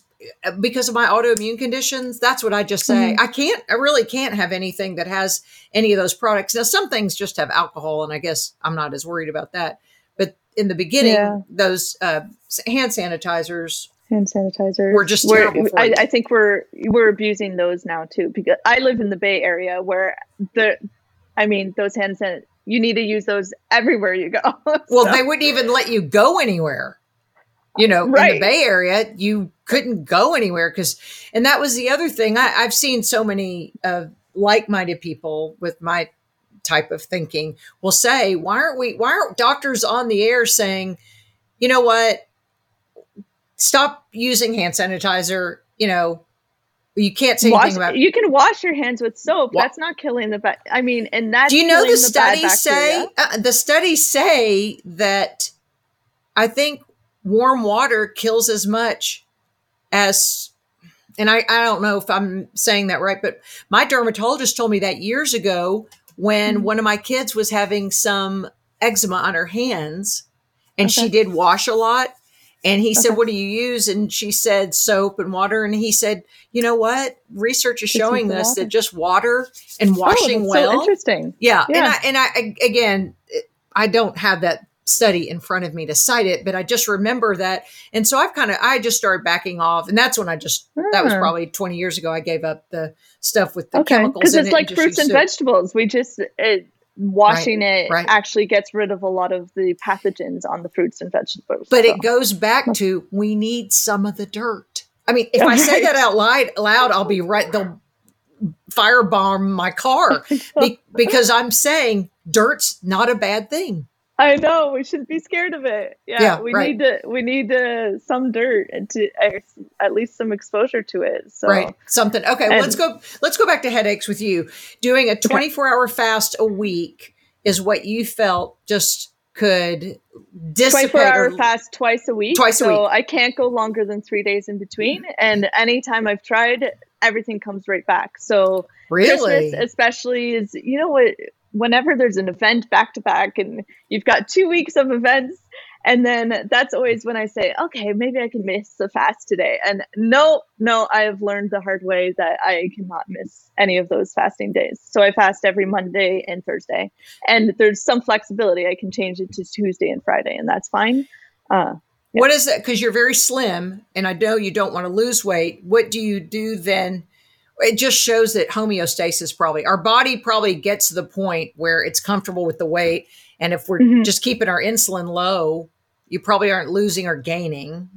because of my autoimmune conditions. That's what I just say. Mhm. I can't. I really can't have anything that has any of those products. Now some things just have alcohol, and I guess I'm not as worried about that. But in the beginning, Yeah. those uh, hand sanitizers Hand sanitizer. We're just We're- terrible I. I think we're we're abusing those now too because I live in the Bay Area where the, I mean those hand san you need to use those everywhere you go. Well, So- they wouldn't even let you go anywhere. You know, in the Bay Area, you couldn't go anywhere because, and that was the other thing. I, I've seen so many uh, like-minded people with my type of thinking will say, "Why aren't we? Why aren't doctors on the air saying, you know what? Stop using hand sanitizer. You know, you can't say wash, anything about." you can wash your hands with soap. That's not killing the. I mean, and that. Do you know killing the studies say uh, the studies say that I think warm water kills as much as and I, I don't know if I'm saying that right, but my dermatologist told me that years ago when Mhm. one of my kids was having some eczema on her hands and she did wash a lot. And he said, What do you use? And she said, Soap and water. And he said, You know what? Research is showing this that just water and Oh, washing that's well So interesting. yeah, and I and I again, I don't have that study in front of me to cite it, but I just remember that, and so I've kind of I just started backing off, and that's when I just that was Ah. probably twenty years ago. I gave up the stuff with the okay chemicals because it's it like fruits and vegetables we just it, washing it right. actually gets rid of a lot of the pathogens on the fruits and vegetables But so. it goes back to we need some of the dirt. I mean, if I say that out loud, loud, I'll be right. They'll firebomb my car be- because I'm saying dirt's not a bad thing. I know we shouldn't be scared of it yeah, Yeah, we right. need to we need to some dirt and to uh, at least some exposure to it so right something okay well, let's go let's go back to headaches with you doing a 24 hour fast a week is what you felt just could dissipate 24 hour or- fast twice a week. Twice a week. so week. I can't go longer than three days in between. And anytime I've tried, everything comes right back. So really Christmas, especially, is you know what? Whenever there's an event back to back, and you've got two weeks of events, and then that's always when I say, okay, maybe I can miss the fast today. And no, no, I have learned the hard way that I cannot miss any of those fasting days. So I fast every Monday and Thursday, and there's some flexibility. I can change it to Tuesday and Friday, and that's fine. Uh, what is that because you're very slim and i know you don't want to lose weight what do you do then it just shows that homeostasis probably our body probably gets to the point where it's comfortable with the weight and if we're Mhm. just keeping our insulin low you probably aren't losing or gaining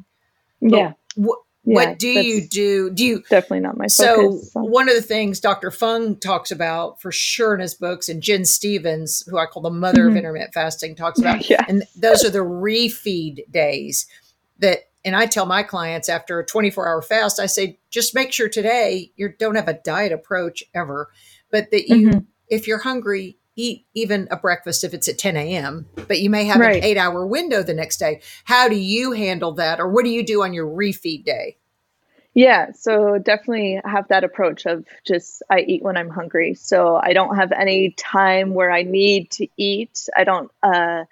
yeah. what, yeah, what do you do do you Definitely not my so focus. so. one of the things Dr. Fung talks about for sure in his books, and Gin Stephens, who I call the mother of Mhm. intermittent fasting, talks about, Yeah. and those are the refeed days that. And I tell my clients after a 24 hour fast, I say, just make sure today you don't have a diet approach ever, but that you, Mhm. if you're hungry, eat even a breakfast if it's at 10 a.m., but you may have Right. an eight hour window the next day. How do you handle that? Or what do you do on your refeed day? Yeah, so definitely have that approach of just I eat when I'm hungry. So I don't have any time where I need to eat. I don't uh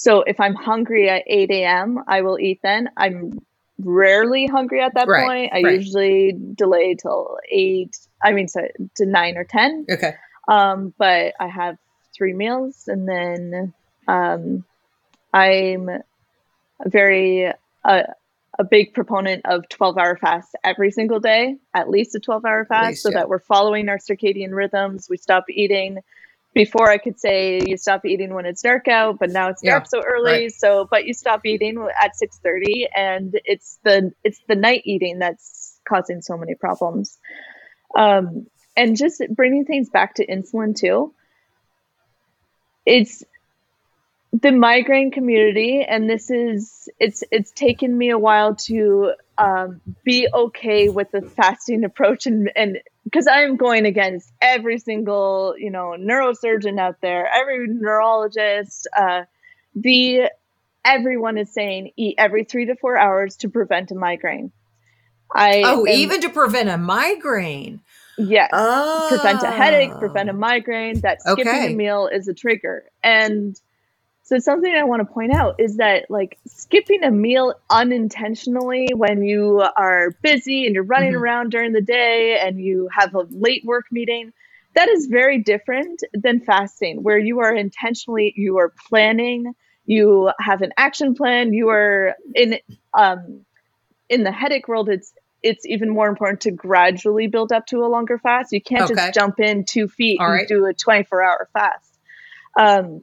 so if I'm hungry at 8 a.m., I will eat then. I'm rarely hungry at that Right, point. I right. usually delay till eight, I mean so to nine or ten. Okay. Um, but I have three meals and then um, I'm a very uh, a big proponent of 12 hour fasts every single day, at least a 12 hour fast, least, so yeah. that we're following our circadian rhythms. We stop eating. Before I could say you stop eating when it's dark out, but now it's Yeah, dark so early. right. So, but you stop eating at 6:30, and it's the it's the night eating that's causing so many problems. Um, and just bringing things back to insulin too. It's the migraine community, and this is it's it's taken me a while to um, be okay with the fasting approach, and and because I am going against every single you know neurosurgeon out there, every neurologist, uh, the everyone is saying eat every three to four hours to prevent a migraine. I oh, am- even to prevent a migraine. yes. Oh. prevent a headache, prevent a migraine, that skipping Okay. a meal is a trigger. And so something I want to point out is that like skipping a meal unintentionally when you are busy and you're running Mhm. around during the day and you have a late work meeting, that is very different than fasting where you are intentionally you are planning, you have an action plan, you are in um in the headache world it's it's even more important to gradually build up to a longer fast. You can't Okay. just jump in two feet All and right. do a 24 hour fast. Um,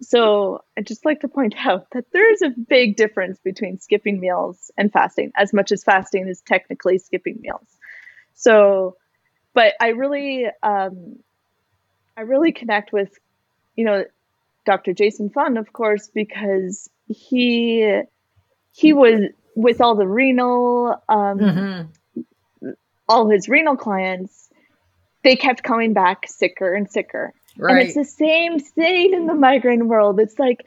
so I'd just like to point out that there is a big difference between skipping meals and fasting, as much as fasting is technically skipping meals. So, but I really, um, I really connect with, you know, Dr. Jason Fung, of course, because he he was with all the renal um, Mhm. all his renal clients, they kept coming back sicker and sicker. And it's the same thing in the migraine world. It's like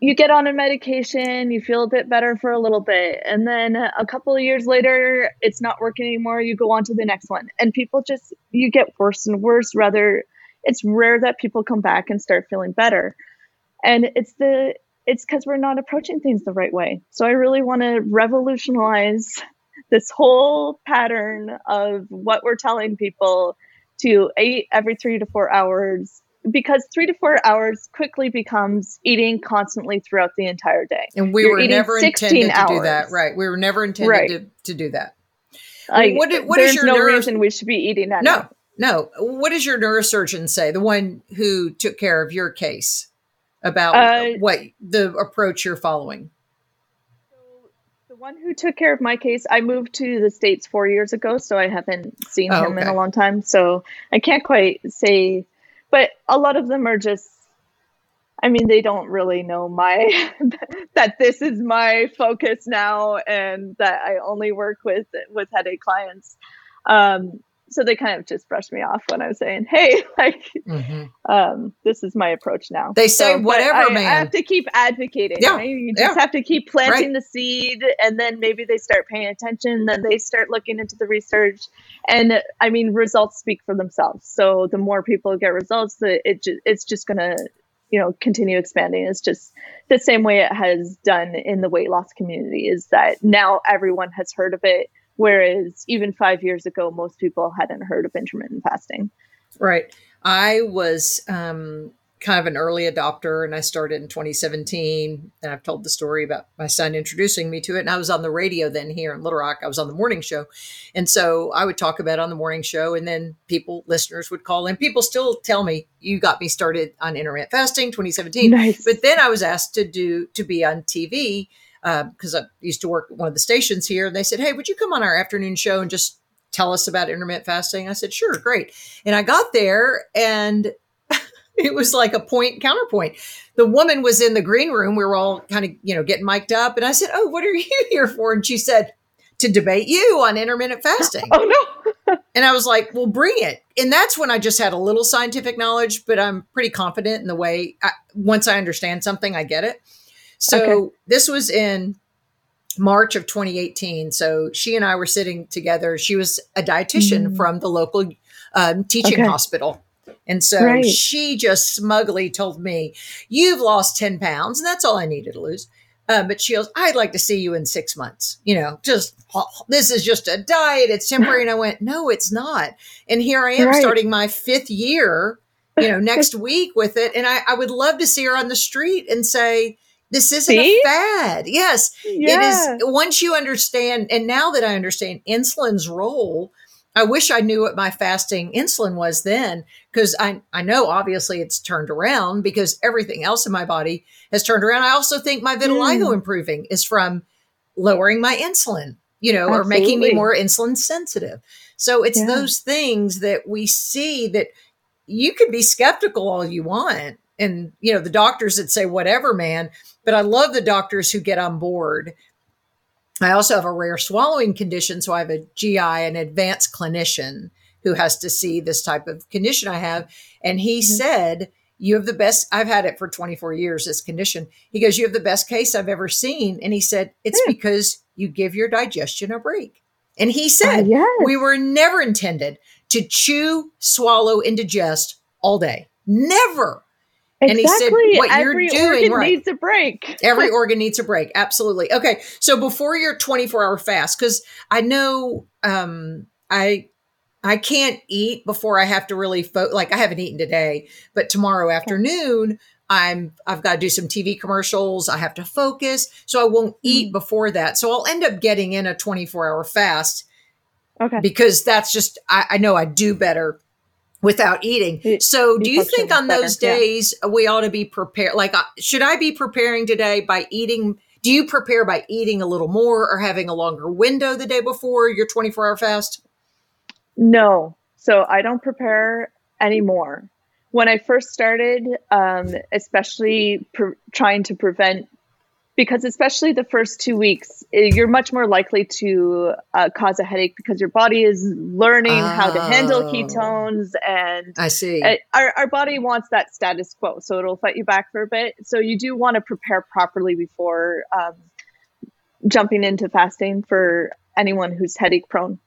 you get on a medication, you feel a bit better for a little bit, and then a couple of years later, it's not working anymore. You go on to the next one, and people just you get worse and worse. Rather, it's rare that people come back and start feeling better, and it's the it's because we're not approaching things the right way. So I really want to revolutionize this whole pattern of what we're telling people to eat every three to four hours because three to four hours quickly becomes eating constantly throughout the entire day. and we you're were never 16 intended to do that. Right. We were never intended Right. to, to do that. Like, what what is there's your no neuro- reason we should be eating that. No, no. What does your neurosurgeon say? The one who took care of your case about Uh, what the approach you're following. One who took care of my case, I moved to the states four years ago, so I haven't seen Oh, him in a long time. So I can't quite say, but a lot of them are just. I mean, they don't really know my that this is my focus now, and that I only work with with headache clients. Um, so they kind of just brushed me off when I was saying, "Hey, like Mhm. um, this is my approach now. They say but whatever, I, man. I have to keep advocating. Yeah, right? You just yeah. have to keep planting Right. the seed, and then maybe they start paying attention. Then they start looking into the research, and I mean, results speak for themselves. So the more people get results, the it ju- it's just gonna you know continue expanding. It's just the same way it has done in the weight loss community. Is that now everyone has heard of it. Whereas even five years ago, most people hadn't heard of intermittent fasting. Right. I was um, kind of an early adopter and I started in 2017. And I've told the story about my son introducing me to it. And I was on the radio then here in Little Rock. I was on the morning show. And so I would talk about it on the morning show. And then people, listeners would call in. People still tell me, you got me started on intermittent fasting 2017. Nice. But then I was asked to do to be on TV Uh, because I used to work at one of the stations here. And they said, "Hey, would you come on our afternoon show and just tell us about intermittent fasting?" I said, "Sure, great." And I got there, and it was like a point counterpoint. The woman was in the green room. We were all kind of you know getting mic'd up, and I said, "Oh, what are you here for?" And she said, "To debate you on intermittent fasting." oh no. And I was like, well, bring it. And that's when I just had a little scientific knowledge, but I'm pretty confident in the way, I, once I understand something, I get it. So Okay. this was in March of 2018. So she and I were sitting together. She was a dietitian Mm. from the local um, teaching Okay. hospital. And so Right. she just smugly told me, You've lost 10 pounds. And that's all I needed to lose. Uh, but she goes, I'd like to see you in six months. You know, just this is just a diet. It's temporary. And I went, No, it's not. And here I am Right. starting my fifth year, you know, next week with it. And I, I would love to see her on the street and say, This isn't See? a fad. Yes, Yeah. it is once you understand and now that i understand insulin's role i wish i knew what my fasting insulin was then because I, I know obviously it's turned around because everything else in my body has turned around i also think my vitiligo Mm. improving is from lowering my insulin you know or making me more insulin sensitive so it's Yeah. those things that we see that you can be skeptical all you want and you know the doctors that say whatever man but i love the doctors who get on board I also have a rare swallowing condition, so I have a GI, an advanced clinician who has to see this type of condition I have. And he Mhm. said, You have the best, I've had it for 24 years, this condition. He goes, You have the best case I've ever seen. And he said, It's Yeah. because you give your digestion a break. And he said, Ah, yes. we were never intended to chew, swallow, and digest all day. Never. And he said, exactly. what you're Every doing, organ right. needs a break. Every organ needs a break. Absolutely. Okay. So before your 24 hour fast, because I know um, I I can't eat before I have to really fo- like I haven't eaten today, but tomorrow afternoon I'm I've got to do some TV commercials. I have to focus, so I won't eat Mm. before that. So I'll end up getting in a 24 hour fast Okay. because that's just I, I know I do better without eating. So, do you think on those yeah. days we ought to be prepared? Like, uh, should I be preparing today by eating? Do you prepare by eating a little more or having a longer window the day before your 24 hour fast? No. So I don't prepare anymore. When I first started, um, especially pre- trying to prevent, because especially the first two weeks, eh, you're much more likely to uh, cause a headache because your body is learning how to handle Oh. ketones and I see. uh, our, our body wants that status quo so it'll fight you back for a bit so you do want to prepare properly before um, jumping into fasting for anyone who's headache prone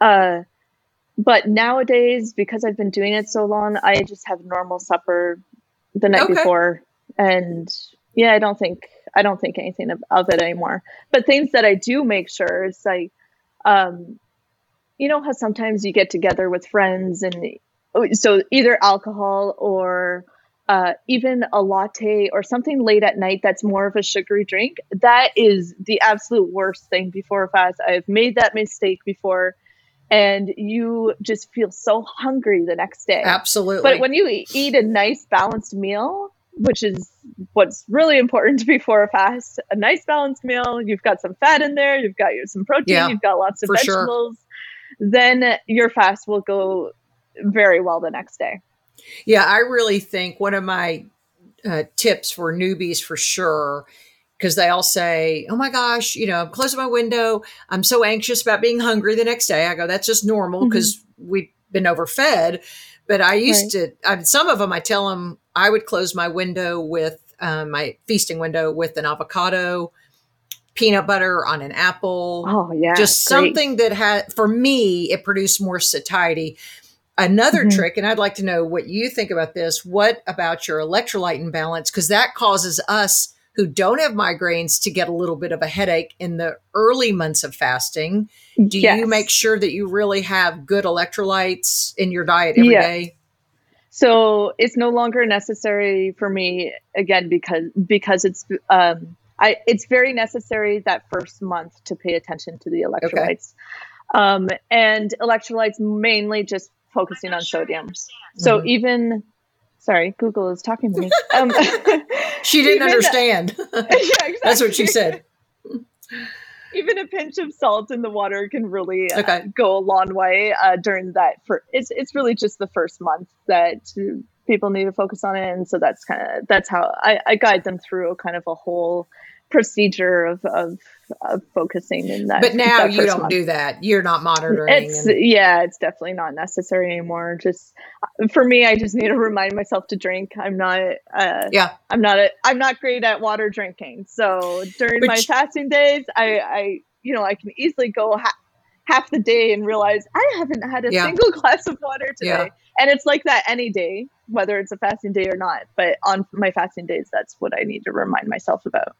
uh, but nowadays because i've been doing it so long i just have normal supper the night Okay. before and yeah i don't think i don't think anything of, of it anymore. But things that i do make sure is like um, you know how sometimes you get together with friends and so either alcohol or uh, even a latte or something late at night that's more of a sugary drink that is the absolute worst thing before a fast. I've made that mistake before and you just feel so hungry the next day. Absolutely. but when you eat a nice balanced meal which is what's really important before a fast a nice balanced meal you've got some fat in there you've got your some protein Yeah, you've got lots of for sure. vegetables then your fast will go very well the next day Yeah, I really think one of my uh, tips for newbies for sure, because they all say, "Oh my gosh, you know, I'm closing my window. I'm so anxious about being hungry the next day." I go, "That's just normal because we've been overfed." But I used to. I, some of them, I tell them I would close my window with um, my feasting window with an avocado, peanut butter on an apple oh yeah just great. something that had for me it produced more satiety another Mhm. trick and i'd like to know what you think about this what about your electrolyte imbalance because that causes us who don't have migraines to get a little bit of a headache in the early months of fasting do you make sure that you really have good electrolytes in your diet every day? Yeah. so it's no longer necessary for me again because because it's um I it's very necessary that first month to pay attention to the electrolytes. Um and electrolytes mainly just focusing on sodium. So Mhm. even sorry, Google is talking to me. Um she didn't understand yeah, exactly. that's what she said even a pinch of salt in the water can really uh, Okay. go a long way uh, during that. For it's it's really just the first month that people need to focus on it, and so that's kind of that's how I, I guide them through kind of a whole procedure of of, of focusing in that. but now that you don't month. do that you're not monitoring It's and- yeah, it's definitely not necessary anymore. Just for me, I just need to remind myself to drink. I'm not. Uh, yeah I'm not a I'm not great at water drinking. So during But my you- fasting days, I I you know I can easily go ha- half the day and realize I haven't had a Yeah. single glass of water today. Yeah. And it's like that any day, whether it's a fasting day or not. But on my fasting days, that's what I need to remind myself about.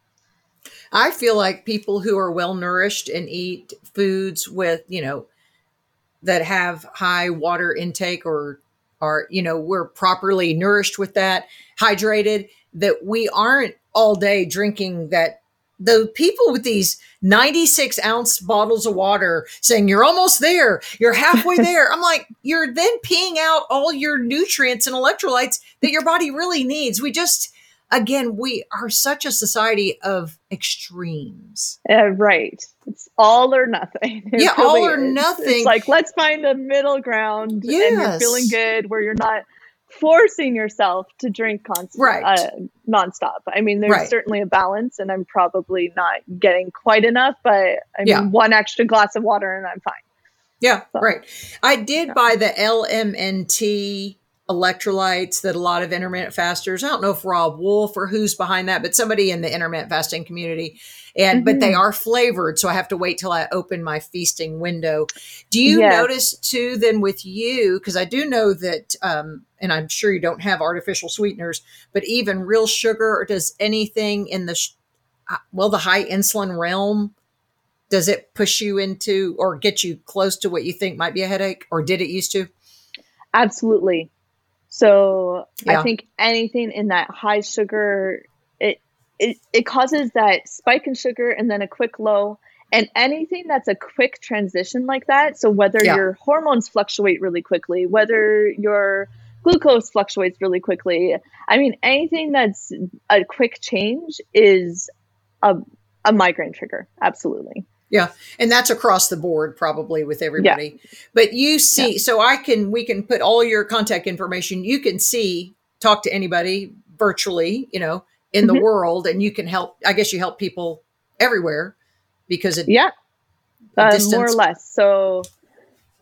I feel like people who are well nourished and eat foods with, you know, that have high water intake or are, you know, we're properly nourished with that, hydrated, that we aren't all day drinking that. The people with these 96 ounce bottles of water saying you're almost there, you're halfway there. I'm like, you're then peeing out all your nutrients and electrolytes that your body really needs. We just, again, we are such a society of extremes. Uh, right. It's all or nothing. It Yeah, all or is. nothing. It's like let's find a middle ground and you're feeling good where you're not forcing yourself to drink constant Right. uh, nonstop. I mean, there's Right. certainly a balance and I'm probably not getting quite enough, but I mean one extra glass of water and I'm fine. Yeah, So- right. I did Yeah. buy the LMNT electrolytes that a lot of intermittent fasters, I don't know if Robb Wolf or who's behind that, but somebody in the intermittent fasting community. And mm-hmm. but they mm-hmm. are flavored, so I have to wait till I open my feasting window. Do you yes. notice too then with you because I do know that um and I'm sure you don't have artificial sweeteners, but even real sugar or does anything in the uh, well the high insulin realm does it push you into or get you close to what you think might be a headache or did it used to? Absolutely. So yeah. I think anything in that high sugar, it, it it causes that spike in sugar and then a quick low. And anything that's a quick transition like that, so whether yeah. your hormones fluctuate really quickly, whether your glucose fluctuates really quickly, I mean, anything that's a quick change is a, a migraine trigger. Absolutely. Yeah. And that's across the board probably with everybody. Yeah. But you see, yeah. so I can, we can put all your contact information. You can see, talk to anybody virtually, you know, in the mm-hmm. world, and you can help. I guess you help people everywhere because it, yeah, uh, more or less. So,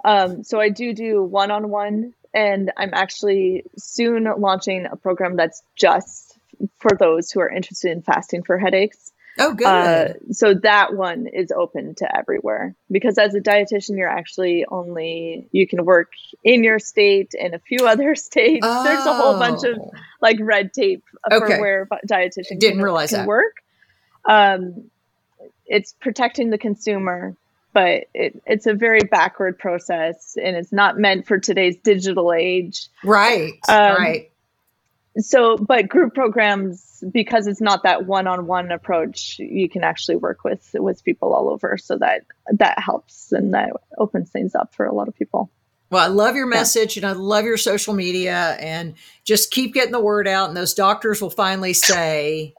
um, so I do do one on one, and I'm actually soon launching a program that's just for those who are interested in fasting for headaches. Oh, good. Uh, so that one is open to everywhere because as a dietitian, you're actually only you can work in your state and a few other states. Oh. There's a whole bunch of oh. like red tape okay. for where dietitian didn't can, realize can that work. Um, it's protecting the consumer, but it, it's a very backward process and it's not meant for today's digital age. Right. Um, right so but group programs because it's not that one-on-one approach you can actually work with with people all over so that that helps and that opens things up for a lot of people well, I love your message yeah. and I love your social media and just keep getting the word out and those doctors will finally say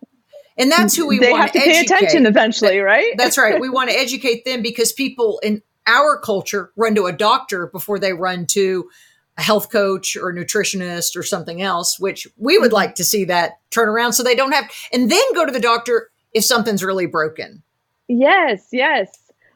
and that's who we they want have to, to pay attention eventually, right? that's right. We want to educate them because people in our culture run to a doctor before they run to a health coach or nutritionist or something else, which we would mm-hmm. like to see that turn around so they don't have, and then go to the doctor if something's really broken. Yes, yes.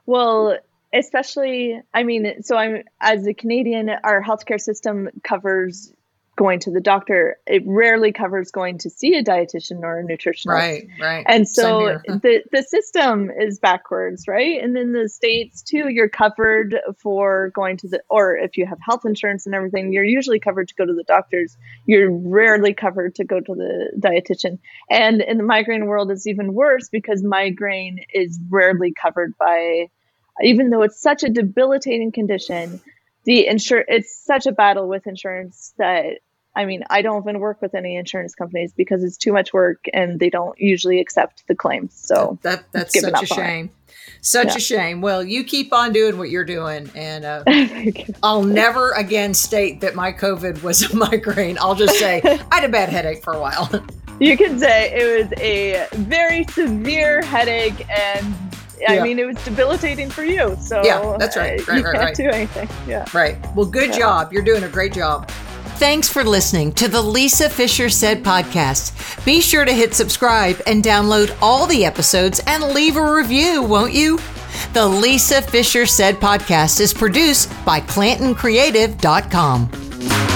Well, especially, I mean, so I'm, as a Canadian, our healthcare system covers going to the doctor. It rarely covers going to see a dietitian or a nutritionist. Right, right. And so the the system is backwards, right? And in the states too, you're covered for going to the or if you have health insurance and everything, you're usually covered to go to the doctors. You're rarely covered to go to the dietitian. And in the migraine world it's even worse because migraine is rarely covered by even though it's such a debilitating condition the insure it's such a battle with insurance that I mean, I don't even work with any insurance companies because it's too much work and they don't usually accept the claims. So that, that's such a shame. Such yeah. a shame. Well, you keep on doing what you're doing, and uh, I'll never again state that my COVID was a migraine. I'll just say I had a bad headache for a while. You can say it was a very severe headache, and I yeah. mean, it was debilitating for you. So yeah, that's right. right you right, can't right. do anything. Yeah. Right. Well, good yeah. job. You're doing a great job. Thanks for listening to the Lisa Fischer Said podcast. Be sure to hit subscribe and download all the episodes and leave a review, won't you? The Lisa Fischer Said podcast is produced by ClantonCreative.com.